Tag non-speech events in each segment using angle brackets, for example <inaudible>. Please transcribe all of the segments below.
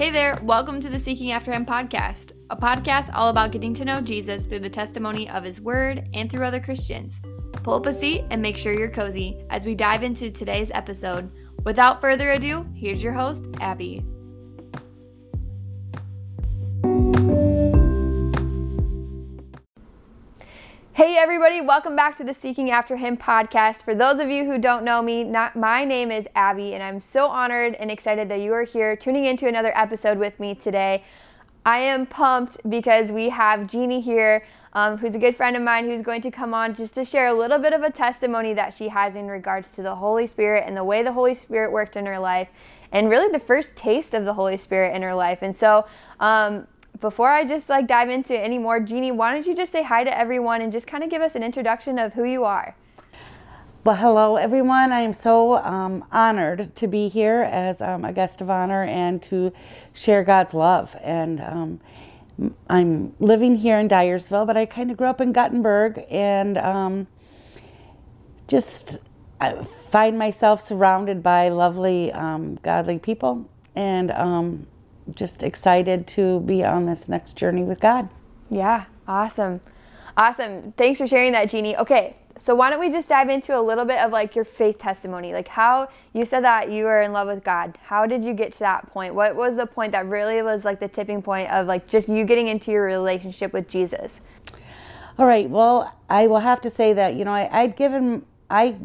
Hey there, welcome to the Seeking After Him podcast, a podcast all about getting to know Jesus through the testimony of his word and through other Christians. Pull up a seat and make sure you're cozy as we dive into today's episode. Without further ado, here's your host, Abby. Hey everybody, welcome back to the Seeking After Him podcast. For those of you who don't know me, not, my name is Abby and I'm so honored and excited that you are here tuning into another episode with me today. I am pumped because we have Jeannie here, um, who's a good friend of mine, who's going to come on just to share a little bit of a testimony that she has in regards to the Holy Spirit and the way the Holy Spirit worked in her life, and really the first taste of the Holy Spirit in her life. And so, um, before I just like dive into any more, Jeannie, why don't you just say hi to everyone and just kind of give us an introduction of who you are? Well, hello everyone. I am so um, honored to be here as um, a guest of honor and to share God's love. And um, I'm living here in Dyersville, but I kind of grew up in Guttenberg and um, just I find myself surrounded by lovely, um, godly people. And um, just excited to be on this next journey with God. Yeah, awesome. Awesome. Thanks for sharing that, Jeannie. Okay, so why don't we just dive into a little bit of like your faith testimony? Like how you said that you were in love with God. How did you get to that point? What was the point that really was like the tipping point of like just you getting into your relationship with Jesus? All right. Well, I will have to say that, you know, I, I'd given I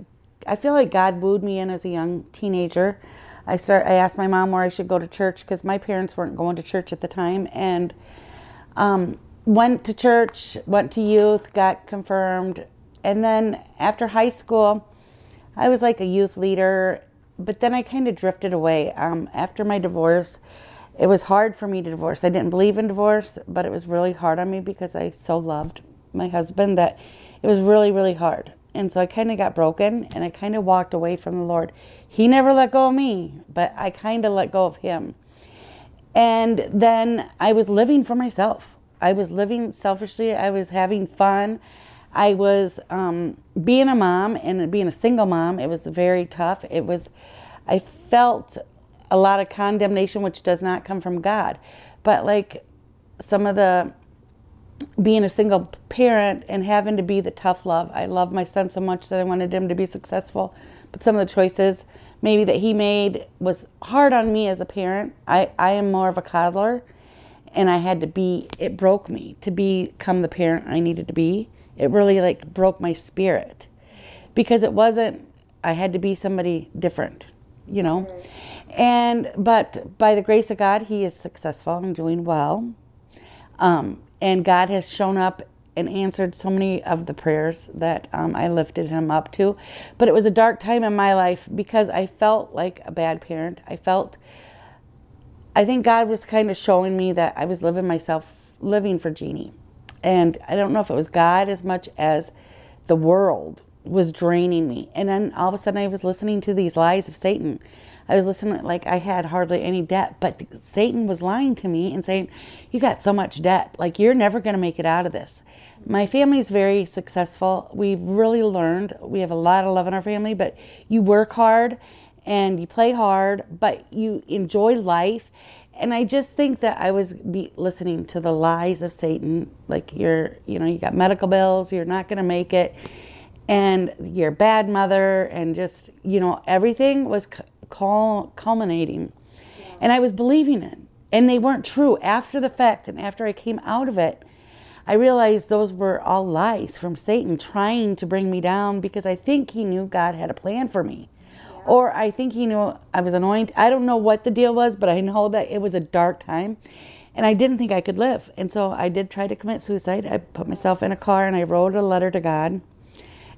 I feel like God wooed me in as a young teenager. I start. I asked my mom where I should go to church because my parents weren't going to church at the time, and um, went to church, went to youth, got confirmed, and then after high school, I was like a youth leader, but then I kind of drifted away. Um, after my divorce, it was hard for me to divorce. I didn't believe in divorce, but it was really hard on me because I so loved my husband that it was really, really hard. And so I kind of got broken and I kind of walked away from the Lord. He never let go of me, but I kind of let go of him. And then I was living for myself. I was living selfishly. I was having fun. I was um, being a mom and being a single mom. It was very tough. It was, I felt a lot of condemnation, which does not come from God. But like some of the being a single parent and having to be the tough love. I love my son so much that I wanted him to be successful, but some of the choices maybe that he made was hard on me as a parent. I, I am more of a coddler and I had to be it broke me to become the parent I needed to be. It really like broke my spirit because it wasn't I had to be somebody different, you know. And but by the grace of God, he is successful and doing well. Um, and God has shown up and answered so many of the prayers that um, I lifted him up to. But it was a dark time in my life because I felt like a bad parent. I felt, I think God was kind of showing me that I was living myself, living for Jeannie. And I don't know if it was God as much as the world was draining me. And then all of a sudden I was listening to these lies of Satan I was listening like I had hardly any debt, but Satan was lying to me and saying, "You got so much debt, like you're never going to make it out of this." My family is very successful. We've really learned. We have a lot of love in our family, but you work hard and you play hard, but you enjoy life. And I just think that I was be listening to the lies of Satan, like you're, you know, you got medical bills, you're not going to make it, and you're a bad mother, and just, you know, everything was culminating. Yeah. And I was believing it. And they weren't true. After the fact and after I came out of it, I realized those were all lies from Satan trying to bring me down because I think he knew God had a plan for me. Yeah. Or I think he knew I was anointed. I don't know what the deal was, but I know that it was a dark time and I didn't think I could live. And so I did try to commit suicide. I put myself in a car and I wrote a letter to God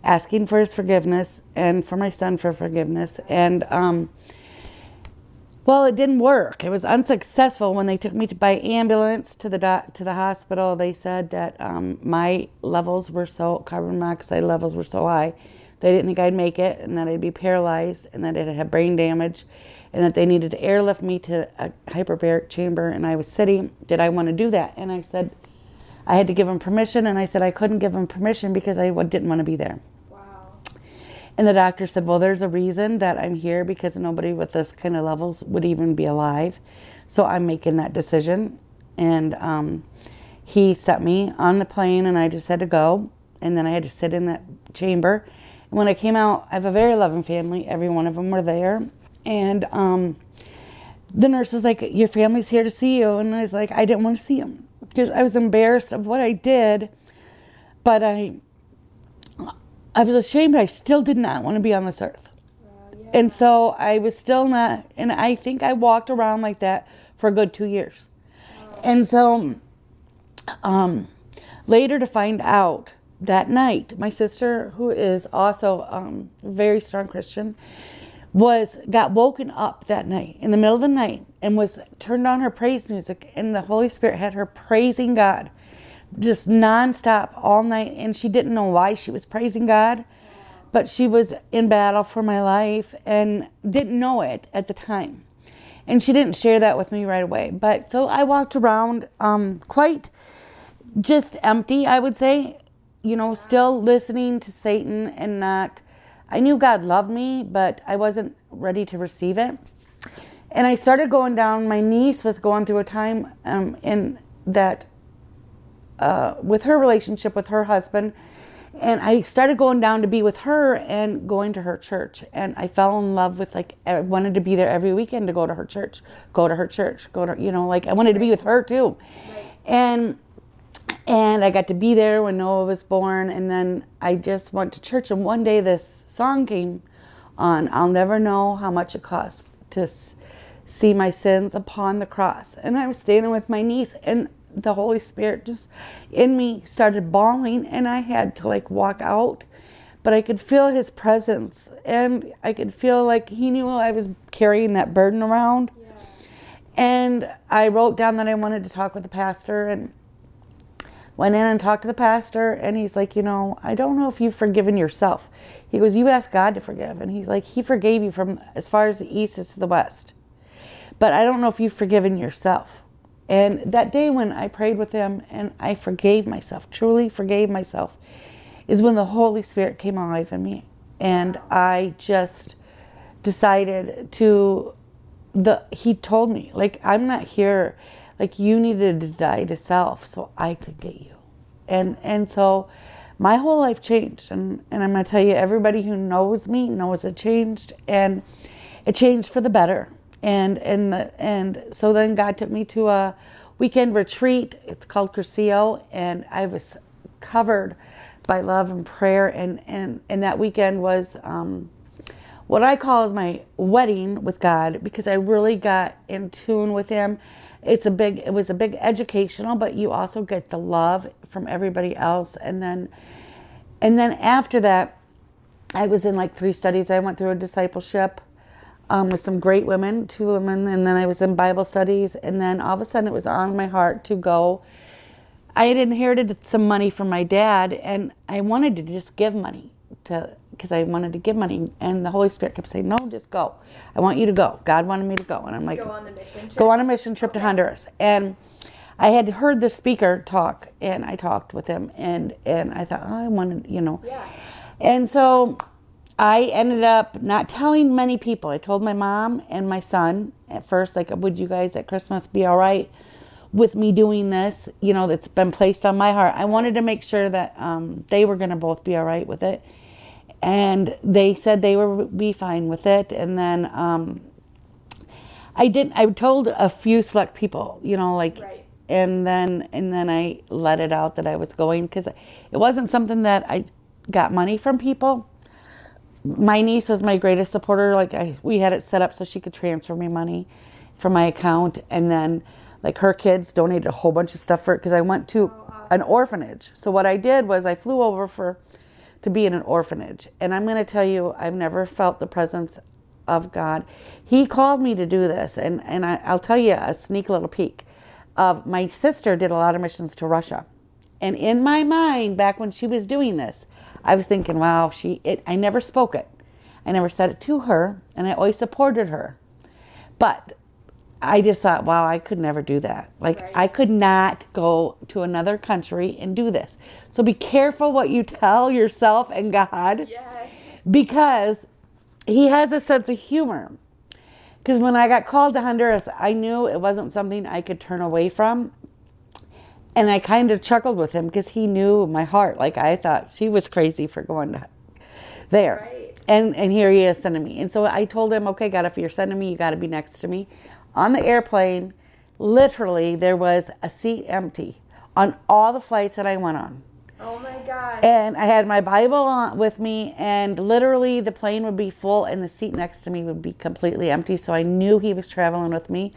asking for his forgiveness and for my son for forgiveness. And, um, well, it didn't work. It was unsuccessful when they took me to, by ambulance to the doc, to the hospital. They said that um, my levels were so carbon monoxide levels were so high, they didn't think I'd make it, and that I'd be paralyzed, and that it had brain damage, and that they needed to airlift me to a hyperbaric chamber. And I was sitting. Did I want to do that? And I said, I had to give them permission, and I said I couldn't give them permission because I didn't want to be there. And the doctor said, Well, there's a reason that I'm here because nobody with this kind of levels would even be alive. So I'm making that decision. And um, he set me on the plane, and I just had to go. And then I had to sit in that chamber. And when I came out, I have a very loving family. Every one of them were there. And um, the nurse was like, Your family's here to see you. And I was like, I didn't want to see them because I was embarrassed of what I did. But I, I was ashamed. I still did not want to be on this earth. And so I was still not, and I think I walked around like that for a good two years. And so um, later to find out that night, my sister, who is also um, very strong Christian, was got woken up that night in the middle of the night and was turned on her praise music and the Holy Spirit had her praising God just nonstop all night and she didn't know why she was praising God but she was in battle for my life and didn't know it at the time and she didn't share that with me right away but so I walked around um, quite just empty I would say you know still listening to Satan and not I knew God loved me, but I wasn't ready to receive it. And I started going down. My niece was going through a time um, in that uh, with her relationship with her husband, and I started going down to be with her and going to her church. And I fell in love with like I wanted to be there every weekend to go to her church, go to her church, go to you know like I wanted to be with her too. And and I got to be there when Noah was born. And then I just went to church. And one day this song came on I'll never know how much it costs to see my sins upon the cross. And I was standing with my niece, and the Holy Spirit just in me started bawling, and I had to like walk out. But I could feel his presence, and I could feel like he knew I was carrying that burden around. Yeah. And I wrote down that I wanted to talk with the pastor, and went in and talked to the pastor and he's like you know i don't know if you've forgiven yourself he goes you asked god to forgive and he's like he forgave you from as far as the east is to the west but i don't know if you've forgiven yourself and that day when i prayed with him and i forgave myself truly forgave myself is when the holy spirit came alive in me and i just decided to the he told me like i'm not here like you needed to die to self so I could get you. And and so my whole life changed and, and I'm gonna tell you everybody who knows me knows it changed and it changed for the better. And and the, and so then God took me to a weekend retreat. It's called Cursillo and I was covered by love and prayer. And and, and that weekend was um, what I call is my wedding with God because I really got in tune with him. It's a big it was a big educational but you also get the love from everybody else. And then and then after that i was in like three studies. I went through a discipleship um, with some great women two women and then i was in bible studies and then all of a sudden it was on my heart to go i had inherited some money from my dad and i wanted to just give money to because I wanted to give money, and the Holy Spirit kept saying, "No, just go. I want you to go. God wanted me to go." And I'm like, "Go on the mission trip." Go on a mission trip okay. to Honduras, and I had heard the speaker talk, and I talked with him, and and I thought, oh, I wanted, you know, yeah. And so I ended up not telling many people. I told my mom and my son at first, like, would you guys at Christmas be all right with me doing this? You know, that's been placed on my heart. I wanted to make sure that um, they were going to both be all right with it and they said they would be fine with it. And then um, I didn't. I told a few select people, you know, like, right. and then and then I let it out that I was going because it wasn't something that I got money from people. My niece was my greatest supporter. Like I, we had it set up so she could transfer me money from my account, and then like her kids donated a whole bunch of stuff for it because I went to an orphanage. So what I did was I flew over for to be in an orphanage. And I'm going to tell you, I've never felt the presence of God. He called me to do this. And, and I, I'll tell you a sneak little peek of my sister did a lot of missions to Russia. And in my mind, back when she was doing this, I was thinking, wow, she, it, I never spoke it. I never said it to her, and I always supported her. But I just thought, wow, I could never do that. Like, right. I could not go to another country and do this. So be careful what you tell yourself and God. Yes. Because He has a sense of humor. Because when I got called to Honduras, I knew it wasn't something I could turn away from. And I kind of chuckled with him because he knew my heart. Like I thought she was crazy for going to there. Right. And and here he is sending me. And so I told him, okay, God, if you're sending me, you got to be next to me. On the airplane, literally, there was a seat empty on all the flights that I went on. Oh my God. And I had my Bible on, with me, and literally the plane would be full, and the seat next to me would be completely empty. So I knew he was traveling with me.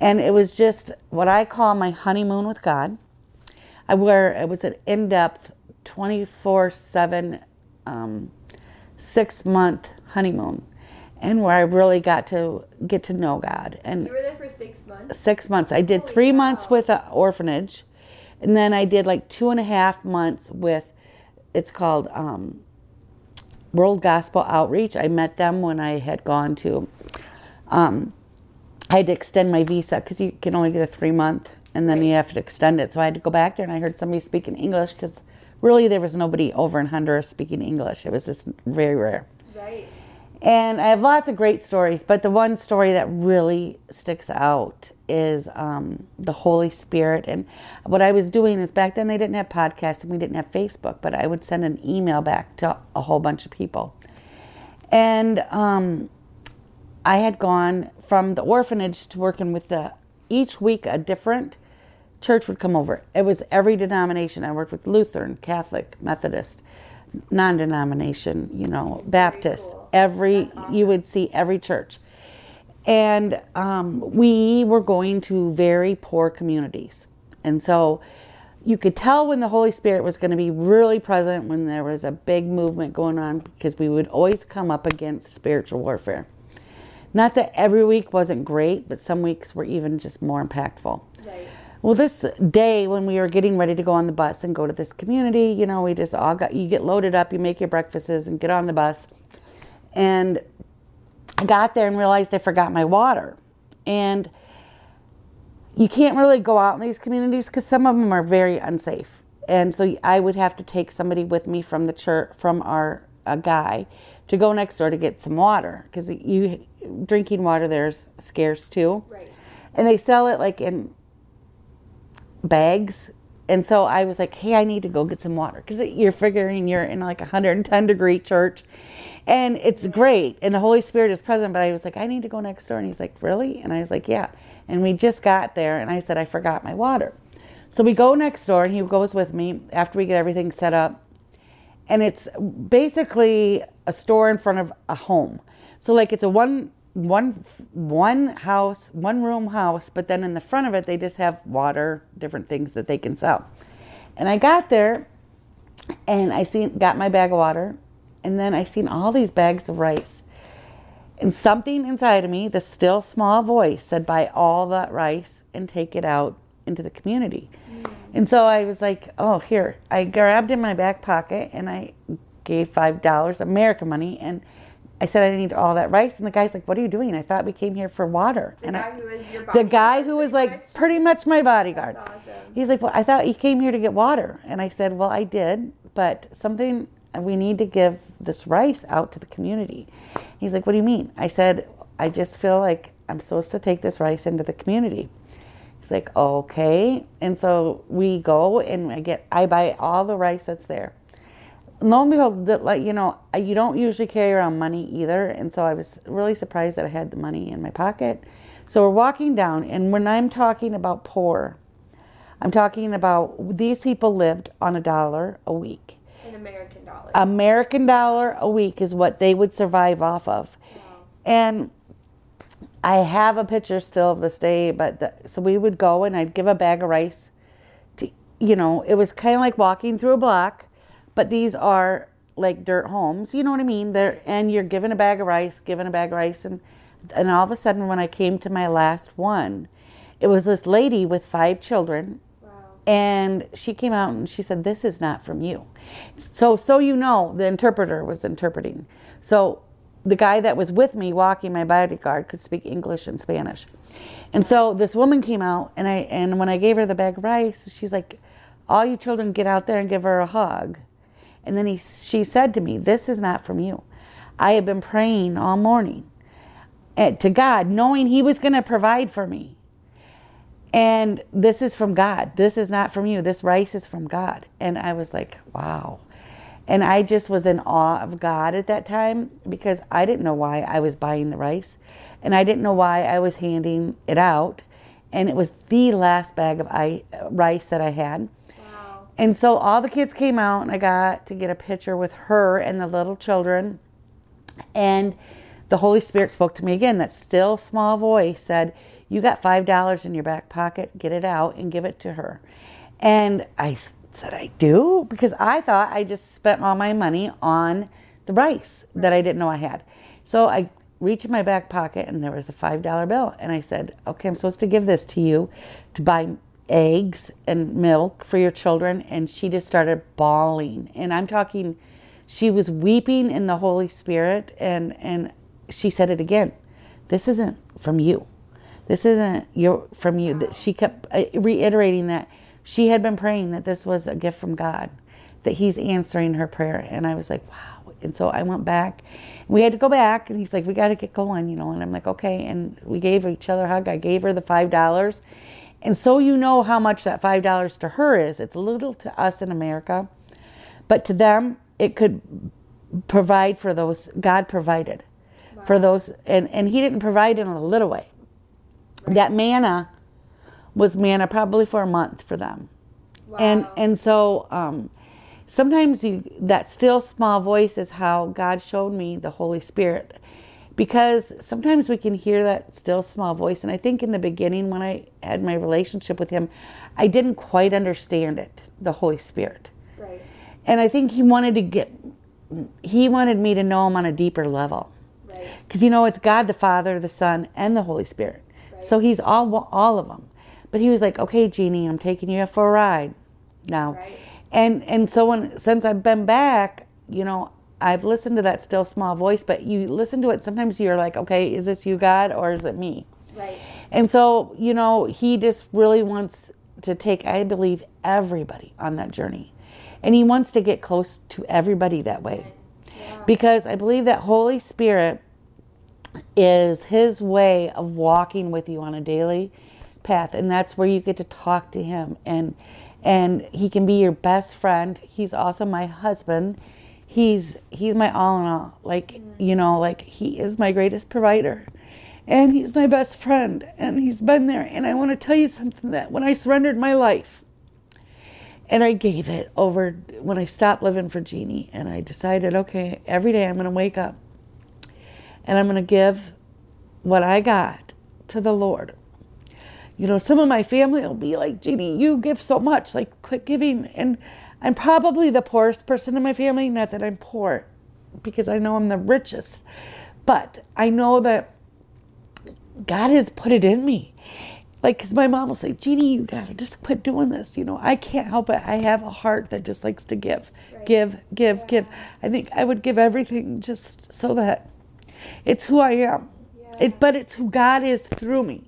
And it was just what I call my honeymoon with God. I where it was an in-depth, 24/7, um, six-month honeymoon, and where I really got to get to know God. And you were there for six months. six months. I did Holy three cow. months with an orphanage, and then I did like two and a half months with. It's called um, World Gospel Outreach. I met them when I had gone to. Um, I had to extend my visa because you can only get a three month, and then you have to extend it. So I had to go back there, and I heard somebody speaking English because really there was nobody over in Honduras speaking English. It was just very rare. Right. And I have lots of great stories, but the one story that really sticks out is um, the Holy Spirit. And what I was doing is back then they didn't have podcasts and we didn't have Facebook, but I would send an email back to a whole bunch of people. And um, I had gone from the orphanage to working with the each week a different church would come over. It was every denomination. I worked with Lutheran, Catholic, Methodist, non-denomination, you know, Baptist. cool. Every you would see every church, and um, we were going to very poor communities, and so you could tell when the Holy Spirit was going to be really present when there was a big movement going on because we would always come up against spiritual warfare. Not that every week wasn't great, but some weeks were even just more impactful. Right. Well, this day when we were getting ready to go on the bus and go to this community, you know, we just all got, you get loaded up, you make your breakfasts and get on the bus. And I got there and realized I forgot my water. And you can't really go out in these communities because some of them are very unsafe. And so I would have to take somebody with me from the church, from our a guy, to go next door to get some water because you drinking water there's scarce too Right. and they sell it like in bags. And so I was like, hey, I need to go get some water because you're figuring you're in like a 110 degree church and it's great and the Holy Spirit is present. But I was like, I need to go next door. And he's like, really? And I was like, yeah. And we just got there and I said, I forgot my water. So we go next door and he goes with me after we get everything set up. And it's basically a store in front of a home. So like it's a one one one house, one room house, but then in the front of it they just have water, different things that they can sell. And I got there and I seen got my bag of water and then I seen all these bags of rice. And something inside of me, the still small voice said buy all that rice and take it out into the community. And so I was like, oh, here. I grabbed in my back pocket and I gave $5 American money and I said I need all that rice. And the guy's like, what are you doing? I thought we came here for water. The and I, guy who was your the guy who was like much? pretty much my bodyguard. Awesome. He's like, well, I thought you came here to get water. And I said, well, I did, but something, we need to give this rice out to the community. He's like, what do you mean? I said, I just feel like I'm supposed to take this rice into the community. He's like, okay. And so we go and I get, I buy all the rice that's there. Lo and behold, like, you know, you don't usually carry around money either. And so I was really surprised that I had the money in my pocket. So we're walking down, and when I'm talking about poor, I'm talking about these people lived on a dollar a week. An American dollar. American dollar a week is what they would survive off of. And I have a picture still of this day, but the, so we would go and I'd give a bag of rice to, you know, it was kind of like walking through a block, but these are like dirt homes, you know what I mean? They're, and you're given a bag of rice, given a bag of rice. And, and all of a sudden, when I came to my last one, it was this lady with five children wow. and she came out and she said this is not from you so so you know the interpreter was interpreting so the guy that was with me walking my bodyguard could speak english and spanish and so this woman came out and i and when i gave her the bag of rice she's like all you children get out there and give her a hug and then he she said to me this is not from you i have been praying all morning eh, to God, knowing He was going to provide for me. And this is from God. This is not from you. This rice is from God. And I was like, wow. And I just was in awe of God at that time because I didn't know why I was buying the rice and I didn't know why I was handing it out. And it was the last bag of I, rice that I had. Wow. And so all the kids came out and I got to get a picture with her and the little children. And the Holy Spirit spoke to me again. That still small voice said, You got $5 in your back pocket, get it out and give it to her. And I said, I do? Because I thought I just spent all my money on the rice that I didn't know I had. So I reached in my back pocket and there was a $5 bill. And I said, Okay, I'm supposed to give this to you to buy eggs and milk for your children. And she just started bawling. And I'm talking, she was weeping in the Holy Spirit. And, and she said it again This isn't from you. This isn't your, from you. That She kept uh, reiterating that she had been praying that this was a gift from God, that He's answering her prayer. And I was like, wow. And so I went back. We had to go back, and he's like, we got to get going, you know. And I'm like, okay. And we gave each other a hug. I gave her the $5. And so you know how much that $5 to her is. It's little to us in America, but to them, it could provide for those God provided wow. for those. And, and He didn't provide in a little way. Right. That manna was manna probably for a month for them. Wow. And and so um, sometimes you that still small voice is how God showed me the Holy Spirit. Because sometimes we can hear that still small voice. And I think in the beginning, when I had my relationship with Him, I didn't quite understand it, the Holy Spirit. Right. And I think He wanted to get, He wanted me to know Him on a deeper level. Because, right. you know, it's God the Father, the Son, and the Holy Spirit. Right. So He's all, all of them. But he was like, "Okay, Jeannie, I'm taking you for a ride now." Right. And and so when since I've been back, you know, I've listened to that still small voice, but you listen to it sometimes you're like, "Okay, is this you God or is it me?" Right. And so, you know, he just really wants to take I believe everybody on that journey. And he wants to get close to everybody that way. Yeah. Because I believe that Holy Spirit is his way of walking with you on a daily path and that's where you get to talk to him. And and he can be your best friend. He's also my husband. He's he's my all in all. Like you know like he is my greatest provider. And he's my best friend. And he's been there. And i want to tell you something that when i surrendered my life and i gave it over when i stopped living for jeannie and i decided okay every day i'm going to wake up and i'm going to give what i got to the lord you know, some of my family will be like, Jeannie, you give so much, like quit giving. And I'm probably the poorest person in my family. Not that I'm poor, because I know I'm the richest, but I know that God has put it in me. Like, because my mom will say, Jeannie, you gotta just quit doing this. You know, I can't help it. I have a heart that just likes to give, right. give, give, yeah. give. I think I would give everything just so that it's who I am. Yeah. It, but it's who God is through me.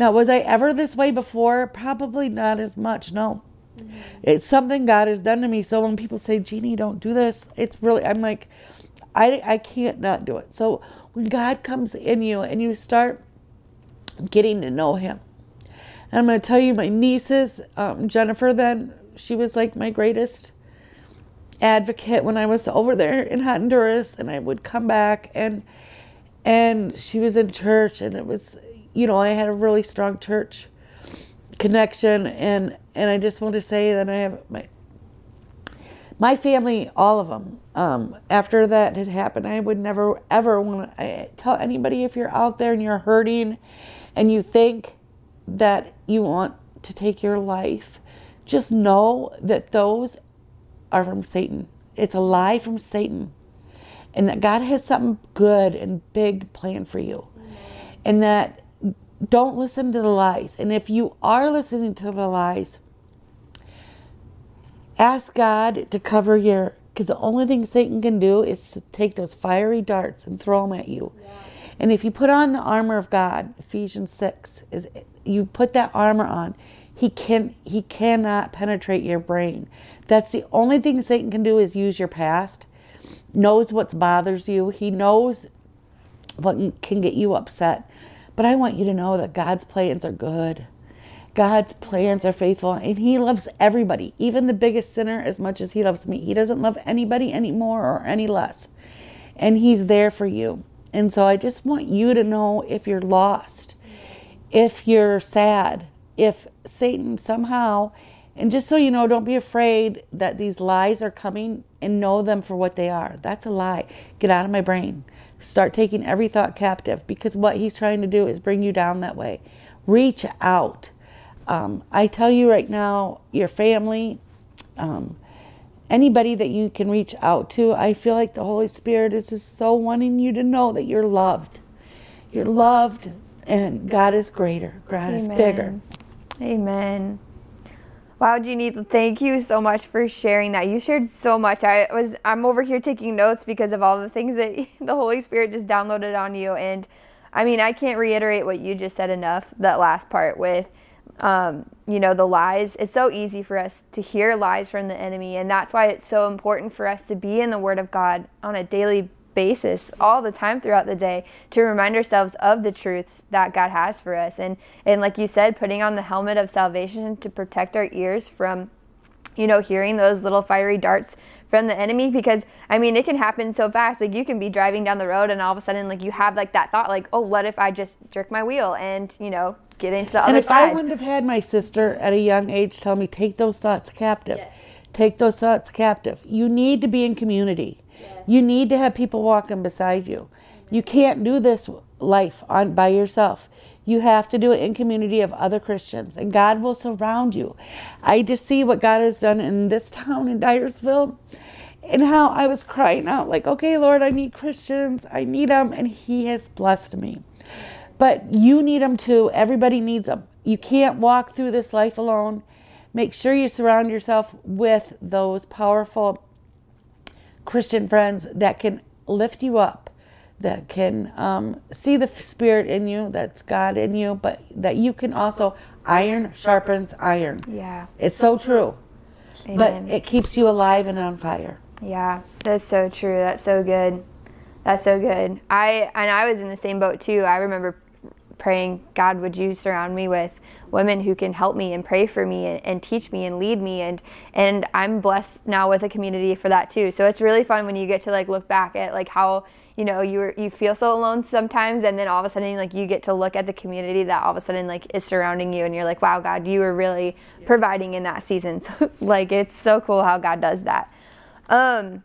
Now, was I ever this way before? Probably not as much. No. Mm-hmm. It's something God has done to me. So when people say, Jeannie, don't do this, it's really, I'm like, I, I can't not do it. So when God comes in you and you start getting to know Him, and I'm going to tell you, my nieces, um, Jennifer, then, she was like my greatest advocate when I was over there in Honduras, and I would come back and and she was in church, and it was you know, I had a really strong church connection, and and I just want to say that I have my my family, all of them. Um, after that had happened, I would never ever want to tell anybody if you're out there and you're hurting, and you think that you want to take your life, just know that those are from Satan. It's a lie from Satan. And that God has something good and big planned for you. And that don't listen to the lies. And if you are listening to the lies, ask God to cover your, because the only thing Satan can do is to take those fiery darts and throw them at you. Yeah. And if you put on the armor of God, Ephesians 6, is you put that armor on, he can he cannot penetrate your brain. That's the only thing Satan can do is use your past. Knows what bothers you. He knows what can get you upset. But I want you to know that God's plans are good. God's plans are faithful and He loves everybody, even the biggest sinner, as much as He loves me. He doesn't love anybody any more or any less. And He's there for you. And so I just want you to know if you're lost, if you're sad, if Satan somehow, and just so you know, don't be afraid that these lies are coming and know them for what they are. That's a lie. Get out of my brain. Start taking every thought captive because what he's trying to do is bring you down that way. Reach out. Um, I tell you right now, your family, um, anybody that you can reach out to, I feel like the Holy Spirit is just so wanting you to know that you're loved. You're loved, and God is greater, God Amen. is bigger. Amen. Wow, Jeannie, thank you so much for sharing that. You shared so much. I was I'm over here taking notes because of all the things that <laughs> the Holy Spirit just downloaded on you and I mean, I can't reiterate what you just said enough that last part with um, you know, the lies. It's so easy for us to hear lies from the enemy and that's why it's so important for us to be in the word of God on a daily basis all the time throughout the day to remind ourselves of the truths that God has for us. And and like you said putting on the helmet of salvation to protect our ears from you know hearing those little fiery darts from the enemy. Because I mean it can happen so fast. Like you can be driving down the road and all of a sudden like you have like that thought like oh what if I just jerk my wheel and you know get into the and other if I wouldn't have had my sister at a young age tell me take those thoughts captive. Yes. take those thoughts captive. You need to be in community you need to have people walking beside you. You can't do this life on by yourself. You have to do it in community of other Christians, and God will surround you. I just see what God has done in this town in Dyersville, and how I was crying out, like, okay, Lord, I need Christians, I need them, and He has blessed me. But you need them too. Everybody needs them. You can't walk through this life alone. Make sure you surround yourself with those powerful Christian friends that can lift you up, that can um, see the spirit in you, that's God in you, but that you can also iron sharpens iron. Yeah. It's so true. Amen. But it keeps you alive and on fire. Yeah, that's so true. That's so good. That's so good. I and I was in the same boat too. I remember praying, God, would you surround me with women who can help me and pray for me and, and, teach me and lead me and and I'm blessed now with a community for that too. So it's really fun when you get to like look back at like how you know you you feel so alone sometimes and then all of a sudden like you get to look at the community that all of a sudden like is surrounding you and you're like wow God you were really yeah. providing in that season. <laughs> So like it's so cool how God does that. Um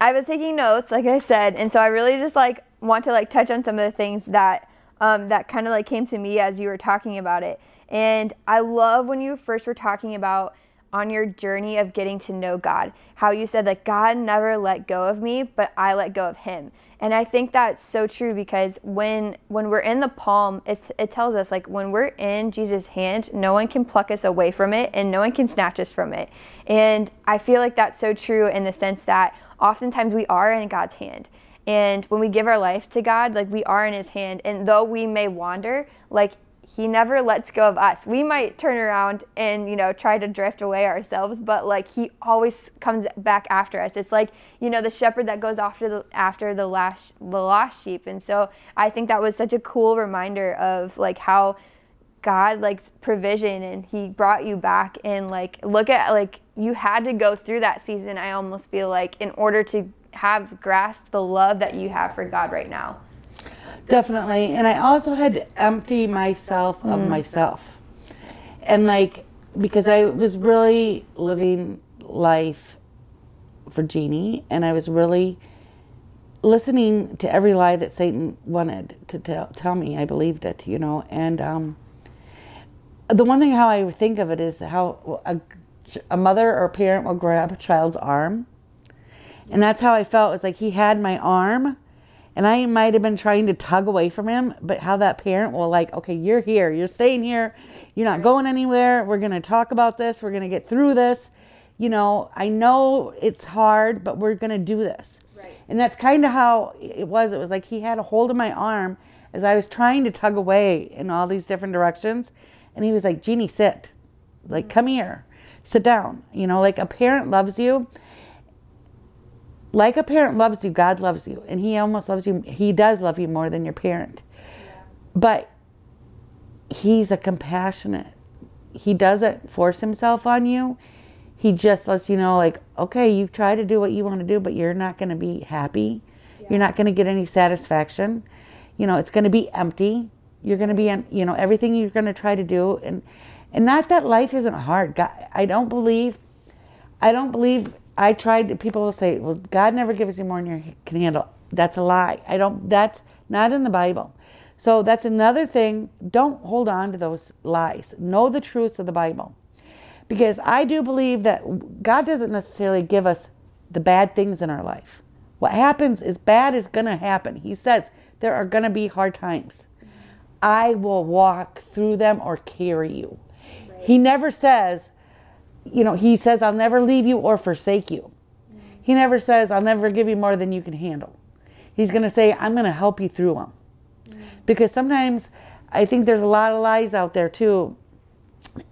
I was taking notes like I said and so I really just like want to like touch on some of the things that um, that kind of like came to me as you were talking about it. And I love when you first were talking about on your journey of getting to know God, how you said that God never let go of me, but I let go of him. And I think that's so true because when when we're in the palm, it's it tells us like when we're in Jesus' hand, no one can pluck us away from it and no one can snatch us from it. And I feel like that's so true in the sense that oftentimes we are in God's hand. And when we give our life to God, like we are in his hand. And though we may wander, like he never lets go of us. We might turn around and, you know, try to drift away ourselves, but like he always comes back after us. It's like, you know, the shepherd that goes after the after the last the lost sheep. And so I think that was such a cool reminder of like how God likes provision and he brought you back and like look at like you had to go through that season I almost feel like in order to have grasped the love that you have for God right now. Definitely. And I also had to empty myself of mm. myself. And like, because I was really living life for Jeannie and I was really listening to every lie that Satan wanted to tell, tell me. I believed it, you know. And um, the one thing how I think of it is how a, a mother or a parent will grab a child's arm and that's how I felt. It was like he had my arm and I might have been trying to tug away from him, but how that parent will like, okay, you're here, you're staying here, you're not going anywhere. We're going to talk about this. We're going to get through this. You know, I know it's hard, but we're going to do this. Right. And that's kind of how it was. It was like he had a hold of my arm as I was trying to tug away in all these different directions. And he was like, Jeannie, sit. Like, mm-hmm. come here. Sit down. You know, like a parent loves you like a parent loves you, God loves you, and He almost loves you. He does love you more than your parent, but He's a compassionate. He doesn't force Himself on you. He just lets you know, like, okay, you've tried to do what you want to do, but you're not going to be happy. You're not going to get any satisfaction. You know, it's going to be empty. You're going to be, you know, everything you're going to try to do, and and not that life isn't hard. God, I don't believe. I don't believe I tried. People will say, "Well, God never gives you more than you can handle." That's a lie. I don't. That's not in the Bible. So that's another thing. Don't hold on to those lies. Know the truths of the Bible, because I do believe that God doesn't necessarily give us the bad things in our life. What happens is bad is going to happen. He says there are going to be hard times. I will walk through them or carry you. Right. He never says, you know, he says, I'll never leave you or forsake you. Mm. He never says, I'll never give you more than you can handle. He's going to say, I'm going to help you through them. Mm. Because sometimes I think there's a lot of lies out there too.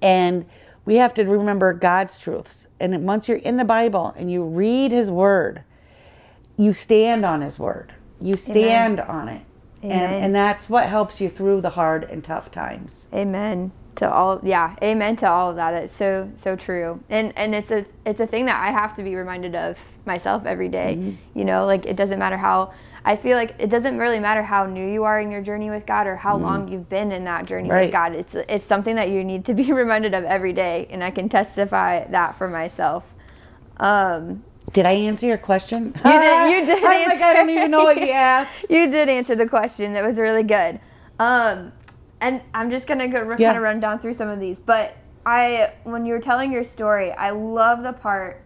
And we have to remember God's truths. And once you're in the Bible and you read his word, you stand on his word. You stand Amen. on it. Amen. And, and that's what helps you through the hard and tough times. Amen to all yeah amen to all of that it's so so true and and it's a it's a thing that i have to be reminded of myself every day. Mm-hmm. you know like it doesn't matter how i feel like it doesn't really matter how new you are in your journey with god or how mm-hmm. long you've been in that journey right. with god it's it's something that you need to be <laughs> reminded of every day and i can testify that for myself um did I answer your question? <laughs> You did. You did. <laughs> I'm like I don't even know what you asked. you did answer the question. That was really good. Um, and I'm just gonna go, yeah. kind of run down through some of these. But I, when you were telling your story, I love the part.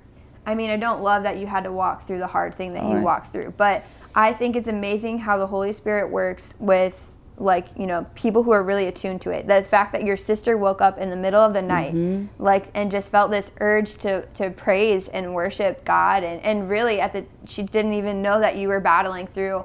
I mean, I don't love that you had to walk through the hard thing that All you right. walked through, but I think it's amazing how the Holy Spirit works with like you know people who are really attuned to it the fact that your sister woke up in the middle of the night mm-hmm. like and just felt this urge to to praise and worship god and and really at the she didn't even know that you were battling through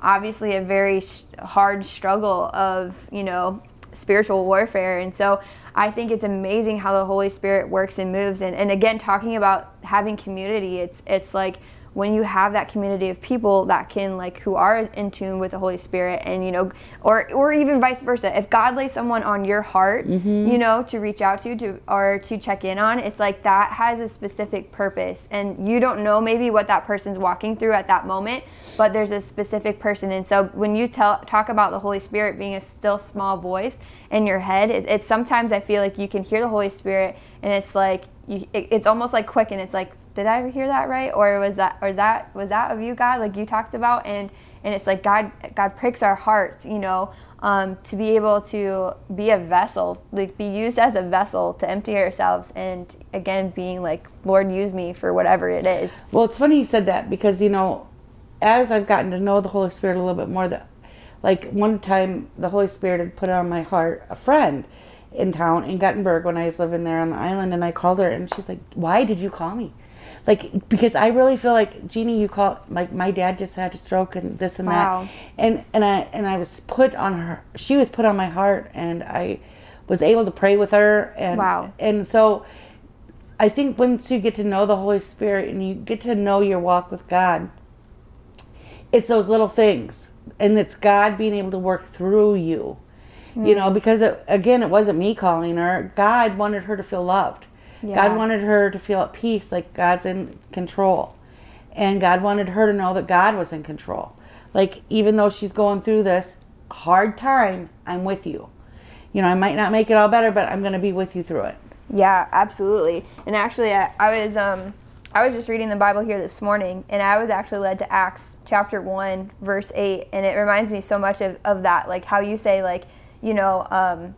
obviously a very sh- hard struggle of you know spiritual warfare. And so i think it's amazing how the holy spirit works and moves. And, and again talking about having community it's it's like when you have that community of people that can like who are in tune with the holy spirit and you know or or even vice versa if god lays someone on your heart mm-hmm. you know to reach out to to or to check in on it's like that has a specific purpose and you don't know maybe what that person's walking through at that moment but there's a specific person and so when you tell talk about the holy spirit being a still small voice in your head it, it's sometimes i feel like you can hear the holy spirit and it's like you, it, it's almost like quick and it's like did I hear that right? Or was that or that was that of you, God, like you talked about? And and it's like God God pricks our hearts, you know, um, to be able to be a vessel, like be used as a vessel to empty ourselves, and again being like, Lord, use me for whatever it is. Well, it's funny you said that because you know, as I've gotten to know the Holy Spirit a little bit more, that like one time the Holy Spirit had put on my heart a friend in town in Guttenberg when I was living there on the island, and I called her, and she's like, "Why did you call me?" Like because I really feel like Jeannie, you call like my dad just had a stroke and this and wow. that, and and I and I was put on her. She was put on my heart, and I was able to pray with her, and wow. and so I think once you get to know the Holy Spirit and you get to know your walk with God, it's those little things, and it's God being able to work through you. Mm. You know, mm-hmm. because it, again, it wasn't me calling her. God wanted her to feel loved yeah. God wanted her to feel at peace, like God's in control. And God wanted her to know that God was in control. Like, even though she's going through this hard time, I'm with you. You know, I might not make it all better, but I'm going to be with you through it. Yeah, absolutely. And actually, I, I was um, I was just reading the Bible here this morning, and I was actually led to Acts chapter one, verse eight, and it reminds me so much of, of that, like how you say, like you know, um,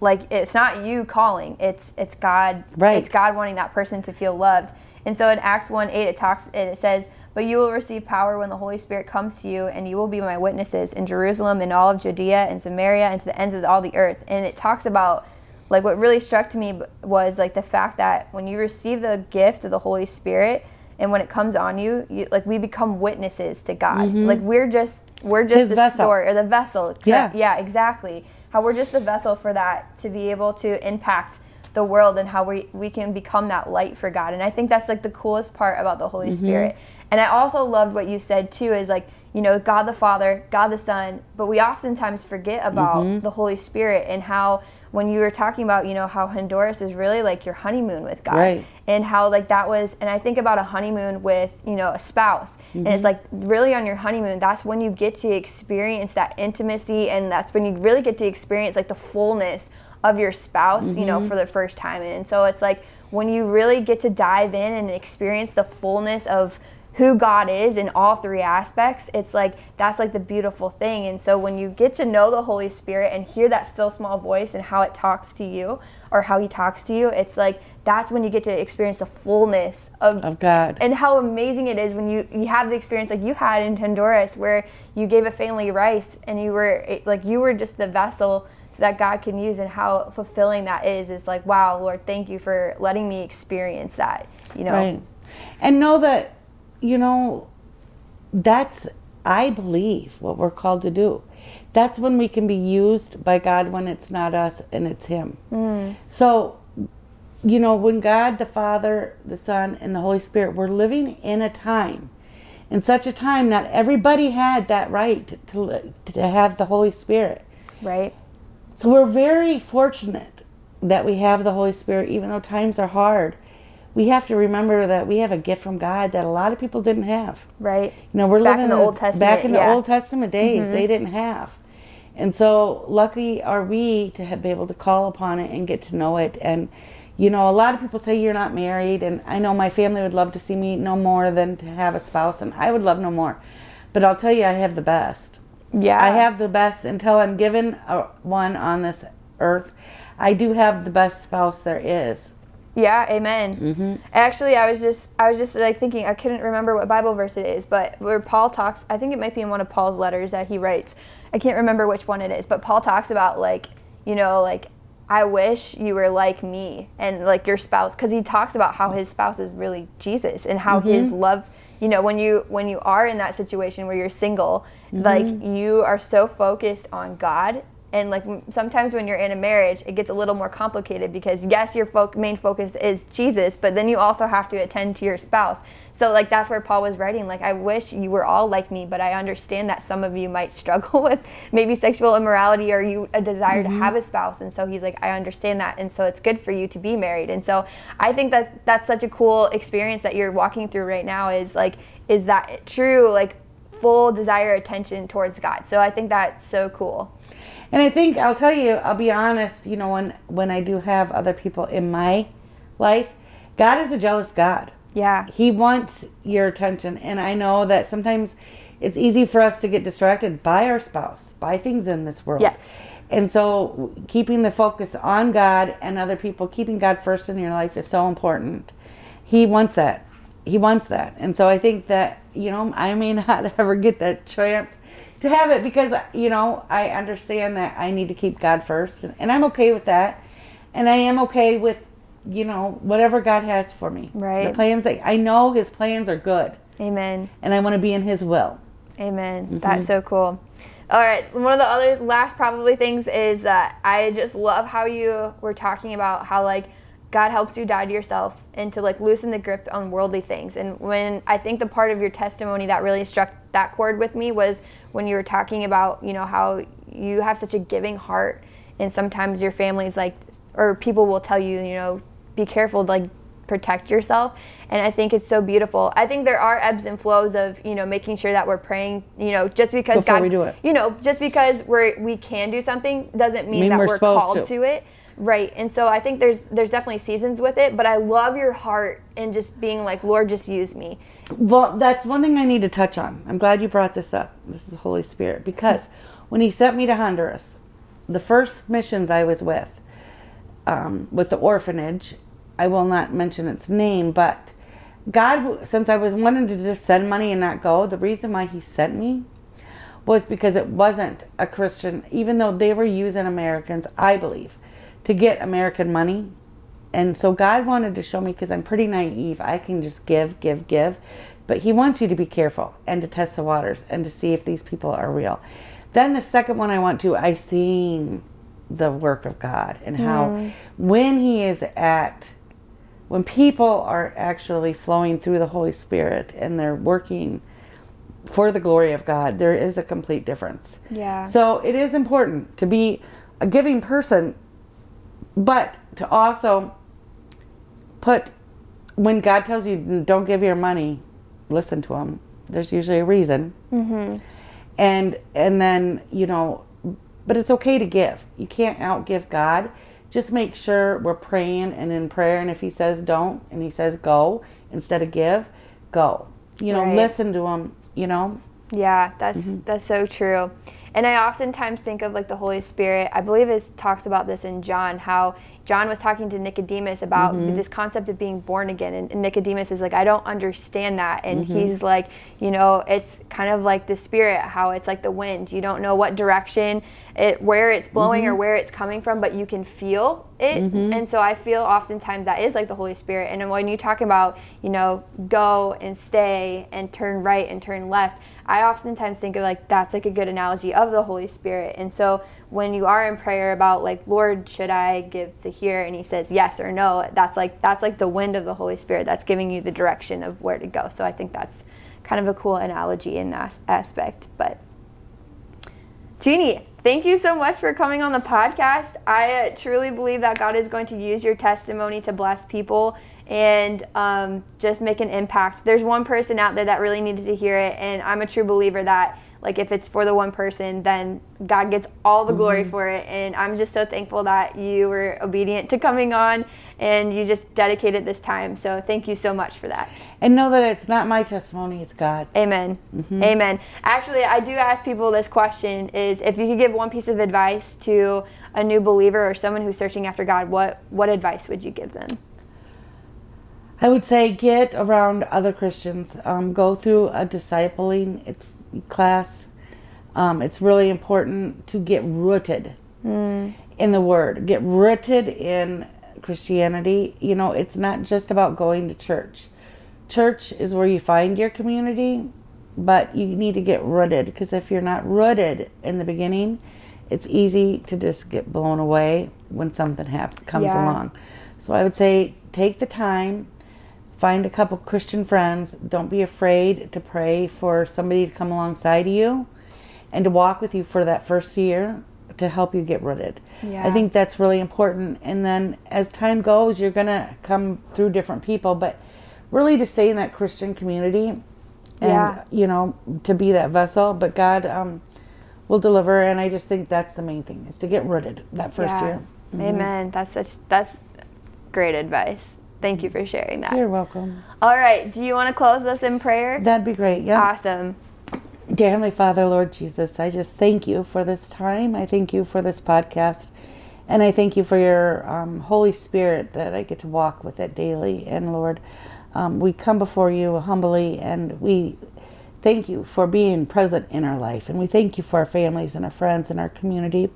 like it's not you calling it's it's god right. it's god wanting that person to feel loved. And so in acts 1 8 it talks it says but you will receive power when the holy spirit comes to you and you will be my witnesses in jerusalem and all of judea and samaria and to the ends of all the earth. And it talks about like what really struck to me was like the fact that when you receive the gift of the holy spirit and when it comes on you, you like we become witnesses to god. Mm-hmm. like we're just we're just His the vessel. story or the vessel yeah. Yeah exactly how we're just the vessel for that to be able to impact the world and how we, we can become that light for God. And I think that's like the coolest part about the Holy mm-hmm. Spirit. And I also loved what you said too is like, you know, God the Father, God the Son, but we oftentimes forget about Mm-hmm. the Holy Spirit and how when you were talking about, you know, how Honduras is really like your honeymoon with God Right. and how like that was and i think about a honeymoon with you know a spouse and Mm-hmm. it's like really on your honeymoon that's when you get to experience that intimacy and that's when you really get to experience like the fullness of your spouse you know Mm-hmm. for the first time and so it's like when you really get to dive in and experience the fullness of who God is in all three aspects, it's like that's like the beautiful thing. And so when you get to know the Holy Spirit and hear that still small voice and how it talks to you or how he talks to you, it's like that's when you get to experience the fullness of, Of God. and how amazing it is when you you have the experience like you had in Honduras where you gave a family rice and you were like you were just the vessel that God can use and how fulfilling that is. It's like wow, Lord, thank you for letting me experience that. You know, Right. And know that, you know, that's, I believe, what we're called to do. That's when we can be used by God when it's not us and it's Him. Mm. So, you know, when God, the Father, the Son, and the Holy Spirit, we're living in a time, in such a time, not everybody had that right to, to have the Holy Spirit. right? So we're very fortunate that we have the Holy Spirit, even though times are hard. We have to remember that we have a gift from God that a lot of people didn't have. Right. You know, we're Back living in the Old Testament, Back in the yeah. Mm-hmm. Old Testament days, they didn't have. And so lucky are we to have, be able to call upon it and get to know it. And, you know, a lot of people say you're not married. And I know my family would love to see me no more than to have a spouse. And I would love no more. But I'll tell you, I have the best. Yeah. I have the best until I'm given a, one on this earth. I do have the best spouse there is. Yeah, amen. Mm-hmm. Actually, I was just I was just like thinking I couldn't remember what Bible verse it is, but where Paul talks, I think it might be in one of Paul's letters that he writes. I can't remember which one it is, but Paul talks about like you know like I wish you were like me and like your spouse because he talks about how his spouse is really Jesus and how his love. You know, when you when you are in that situation where you're single, like you are so focused on God and like sometimes when you're in a marriage it gets a little more complicated because yes your fo- main focus is jesus but then you also have to attend to your spouse. So like that's where paul was writing like i wish you were all like me but i understand that some of you might <laughs> struggle with maybe sexual immorality or you a desire to mm-hmm. have a spouse. And so he's like i understand that and so it's good for you to be married. And so i think that that's such a cool experience that you're walking through right now is like is that true like full desire attention towards god. So i think that's so cool And I think I'll tell you, I'll be honest, you know, when when I do have other people in my life, God is a jealous God. yeah He wants your attention. And I know that sometimes it's easy for us to get distracted by our spouse, by things in this world. Yes. And so keeping the focus on God and other people, keeping God first in your life is so important. He wants that. He wants that. And so I think that, you know, I may <laughs> not ever get that chance to have it because, you know, I understand that I need to keep God first. And, and I'm okay with that. And I am okay with, you know, whatever God has for me. Right. The plans that I know his plans are good amen and I want to be in his will. Amen. Mm-hmm. That's so cool. All right. One of the other last probably things is that I just love how you were talking about how like God helps you die to yourself and to like loosen the grip on worldly things. And when I think the part of your testimony that really struck that chord with me was when you were talking about, you know, how you have such a giving heart and sometimes your family's like or people will tell you, you know, be careful to like protect yourself and i think it's so beautiful i think there are ebbs and flows of you know making sure that we're praying you know just because Before god we do it. you know just because we're we can do something doesn't mean, Mean that we're we're, called to. to. it right and so i think there's there's definitely seasons with it but i love your heart and just being like lord just use me Well, that's one thing I need to touch on. I'm glad you brought this up. This is the Holy Spirit. Because when he sent me to Honduras, the first missions I was with, um, with the orphanage, I will not mention its name, but God, since I was wanting to just send money and not go, the reason why he sent me was because it wasn't a Christian, even though they were using Americans, I believe, to get American money. And so God wanted to show me because I'm pretty naive. I can just give, give, give. But He wants you to be careful and to test the waters and to see if these people are real. Then the second one I went to, I seen the work of God and how hmm. when He is at when people are actually flowing through the Holy Spirit and they're working for the glory of God, there is a complete difference. Yeah. So it is important to be a giving person, but to also put, when God tells you don't give your money, listen to Him. There's usually a reason. Mm-hmm. And and then you know, but it's okay to give. You can't outgive God. Just make sure we're praying and in prayer. And if He says don't, and He says go instead of give, go. You know, Right. listen to Him. You know, Yeah, that's Mm-hmm. that's so true. And I oftentimes think of like the Holy Spirit. I believe it talks about this in John, how John was talking to Nicodemus about Mm-hmm. this concept of being born again. And, and Nicodemus is like, I don't understand that. And Mm-hmm. he's like, you know, it's kind of like the spirit, how it's like the wind. You don't know what direction it where it's blowing Mm-hmm. or where it's coming from, but you can feel it. And so I feel oftentimes that is like the Holy Spirit. And when you talk about, you know, go and stay and turn right and turn left, I oftentimes think of like that's like a good analogy of the Holy Spirit. And so when you are in prayer about like, Lord, should I give to here? And he says yes or no, that's like that's like the wind of the Holy Spirit that's giving you the direction of where to go. So I think that's kind of a cool analogy in that aspect. But Jeannie, thank you so much for coming on the podcast. I uh, truly believe that God is going to use your testimony to bless people and um, just make an impact. There's one person out there that really needed to hear it, and I'm a true believer that like if it's for the one person, then God gets all the glory mm-hmm. for it. And I'm just so thankful that you were obedient to coming on and you just dedicated this time. So thank you so much for that. and know that it's not my testimony; it's God. Amen. Mm-hmm. Amen. Actually, I do ask people this question is if you could give one piece of advice to a new believer or someone who's searching after God, what what advice would you give them? I would say get around other Christians. Um, go through a discipling it's class. Um, it's really important to get rooted in the Word. Get rooted in Christianity. You know, it's not just about going to church. Church is where you find your community, but you need to get rooted because if you're not rooted in the beginning, it's easy to just get blown away when something hap- comes Yeah. along. So I would say take the time, find a couple Christian friends. Don't be afraid to pray for somebody to come alongside of you and to walk with you for that first year to help you get rooted. Yeah. I think that's really important. And then as time goes, you're going to come through different people, but really to stay in that Christian community and, Yeah. you know, to be that vessel. But God um, will deliver. And I just think that's the main thing is to get rooted that first Yeah. year. Mm-hmm. Amen. That's such that's great advice. Thank you for sharing that. You're welcome. All right. Do you want to close us in prayer? That'd be great. Yeah. Awesome. Dear Heavenly Father, Lord Jesus, I just thank you for this time. I thank you for this podcast. And I thank you for your um, Holy Spirit that I get to walk with it daily. And Lord, um, we come before you humbly and we thank you for being present in our life. And we thank you for our families and our friends and our community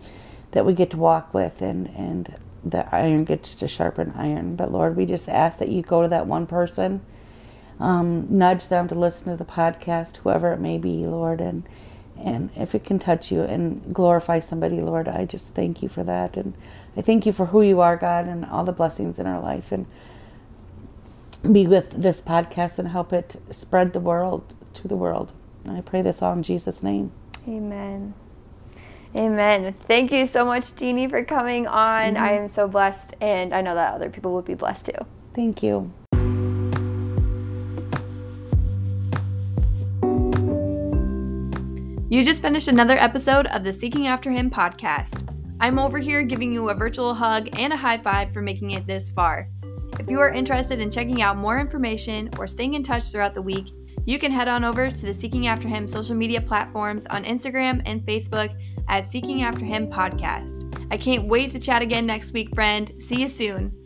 that we get to walk with and, and that iron gets to sharpen iron. But Lord, we just ask that you go to that one person um, nudge them to listen to the podcast, whoever it may be, Lord, and and if it can touch you and glorify somebody, Lord, I just thank you for that, and I thank you for who you are, God, and all the blessings in our life, and be with this podcast and help it spread the world to the world. And I pray this all in Jesus' name. Amen. Amen. Thank you so much, Jeannie, for coming on. I mm-hmm. am so blessed, and I know that other people will be blessed too. Thank you. You just finished another episode of the Seeking After Him podcast. I'm over here giving you a virtual hug and a high five for making it this far. If you are interested in checking out more information or staying in touch throughout the week, you can head on over to the Seeking After Him social media platforms on Instagram and Facebook at Seeking After Him Podcast. I can't wait to chat again next week, friend. See you soon.